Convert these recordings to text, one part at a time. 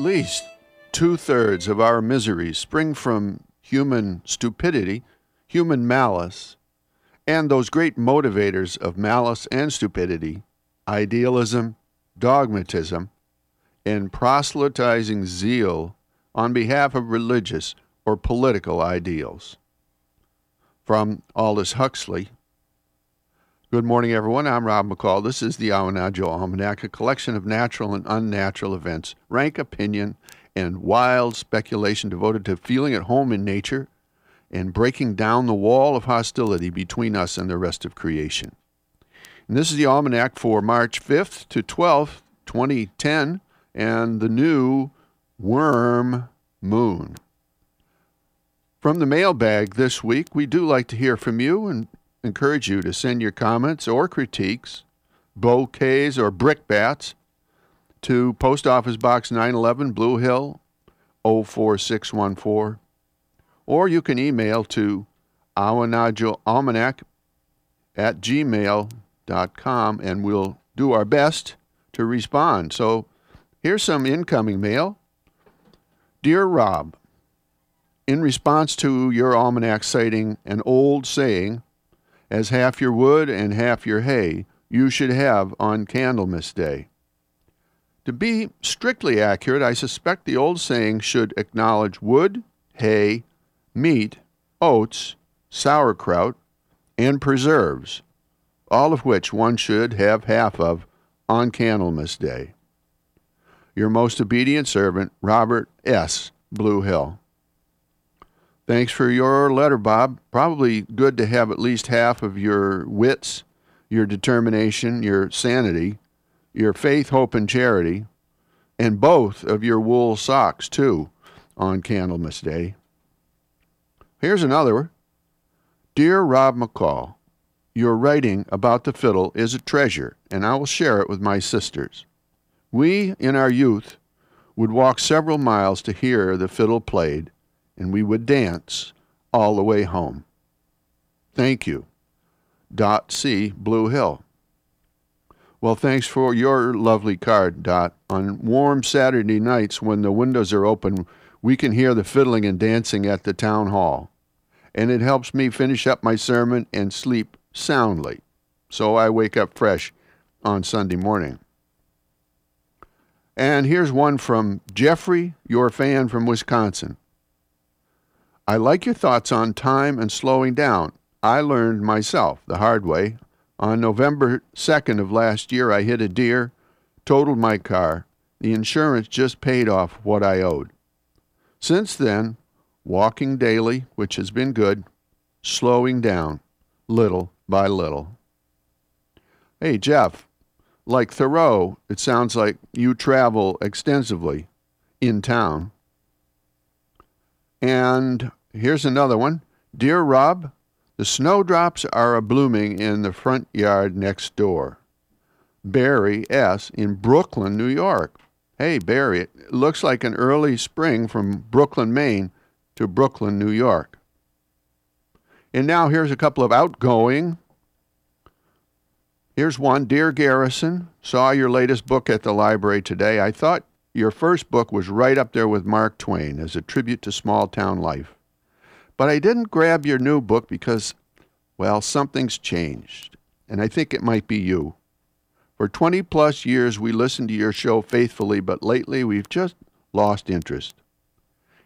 Least two thirds of our miseries spring from human stupidity, human malice, and those great motivators of malice and stupidity idealism, dogmatism, and proselytizing zeal on behalf of religious or political ideals. From Aldous Huxley. Good morning, everyone. I'm Rob McCall. This is the Awanadjo Almanac, a collection of natural and unnatural events, rank opinion, and wild speculation devoted to feeling at home in nature and breaking down the wall of hostility between us and the rest of creation. And this is the Almanac for March 5th to 12th, 2010, and the new worm moon. From the mailbag this week, we do like to hear from you and encourage you to send your comments or critiques, bouquets or brickbats to Post Office Box 911 Blue Hill 04614 or you can email to awanadjoalmanac at gmail.com and we'll do our best to respond. So here's some incoming mail. Dear Rob, in response to your almanac citing an old saying, as half your wood and half your hay you should have on Candlemas Day. To be strictly accurate, I suspect the old saying should acknowledge wood, hay, meat, oats, sauerkraut, and preserves, all of which one should have half of on Candlemas Day. Your most obedient servant, Robert S. Blue Hill. Thanks for your letter, Bob. Probably good to have at least half of your wits, your determination, your sanity, your faith, hope, and charity, and both of your wool socks, too, on Candlemas Day. Here's another. Dear Rob McCall, your writing about the fiddle is a treasure, and I will share it with my sisters. We, in our youth, would walk several miles to hear the fiddle played, and we would dance all the way home. Thank you. Dot C. Blue Hill. Well, thanks for your lovely card, Dot. On warm Saturday nights when the windows are open, we can hear the fiddling and dancing at the town hall. And it helps me finish up my sermon and sleep soundly. So I wake up fresh on Sunday morning. And here's one from Jeffrey, your fan from Wisconsin. I like your thoughts on time and slowing down. I learned myself the hard way. On November 2nd of last year, I hit a deer, totaled my car. The insurance just paid off what I owed. Since then, walking daily, which has been good, slowing down little by little. Hey, Jeff, like Thoreau, it sounds like you travel extensively in town. And here's another one. Dear Rob, the snowdrops are a blooming in the front yard next door. Barry S. in Brooklyn, New York. Hey, Barry, it looks like an early spring from Brooklyn, Maine to Brooklyn, New York. And now here's a couple of outgoing. Here's one Dear Garrison, saw your latest book at the library today. I thought your first book was right up there with Mark Twain as a tribute to small town life. But I didn't grab your new book because, well, something's changed. And I think it might be you. For 20 plus years, we listened to your show faithfully, but lately we've just lost interest.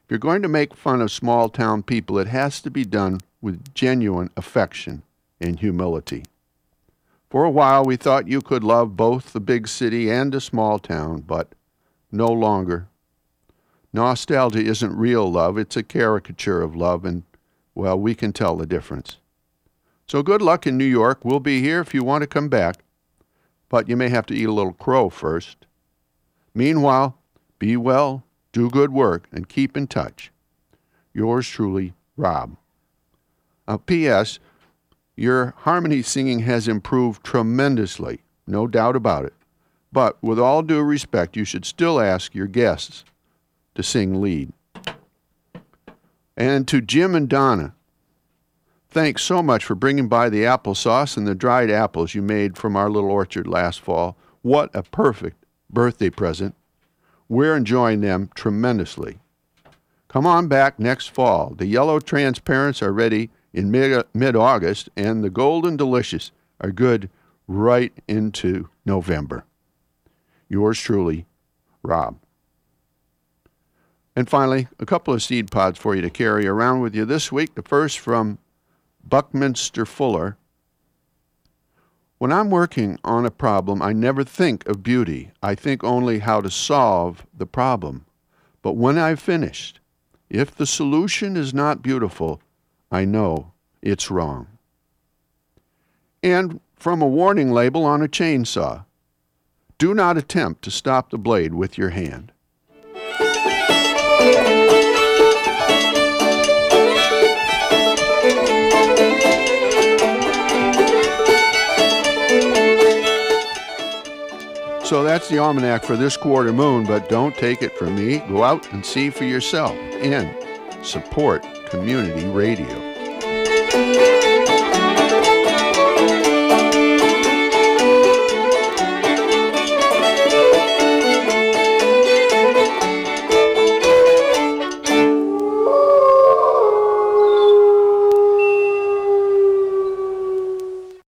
If you're going to make fun of small town people, it has to be done with genuine affection and humility. For a while, we thought you could love both the big city and the small town, but no longer. Nostalgia isn't real love, it's a caricature of love, and, well, we can tell the difference. So good luck in New York. We'll be here if you want to come back, but you may have to eat a little crow first. Meanwhile, be well, do good work, and keep in touch. Yours truly, Rob. Uh, P.S. Your harmony singing has improved tremendously, no doubt about it. But with all due respect, you should still ask your guests to sing lead. And to Jim and Donna, thanks so much for bringing by the applesauce and the dried apples you made from our little orchard last fall. What a perfect birthday present. We're enjoying them tremendously. Come on back next fall. The yellow transparents are ready in mid August, and the golden delicious are good right into November. Yours truly, Rob. And finally, a couple of seed pods for you to carry around with you this week. The first from Buckminster Fuller. When I'm working on a problem, I never think of beauty. I think only how to solve the problem. But when I've finished, if the solution is not beautiful, I know it's wrong. And from a warning label on a chainsaw do not attempt to stop the blade with your hand. That's the almanac for this quarter moon, but don't take it from me. Go out and see for yourself and support community radio.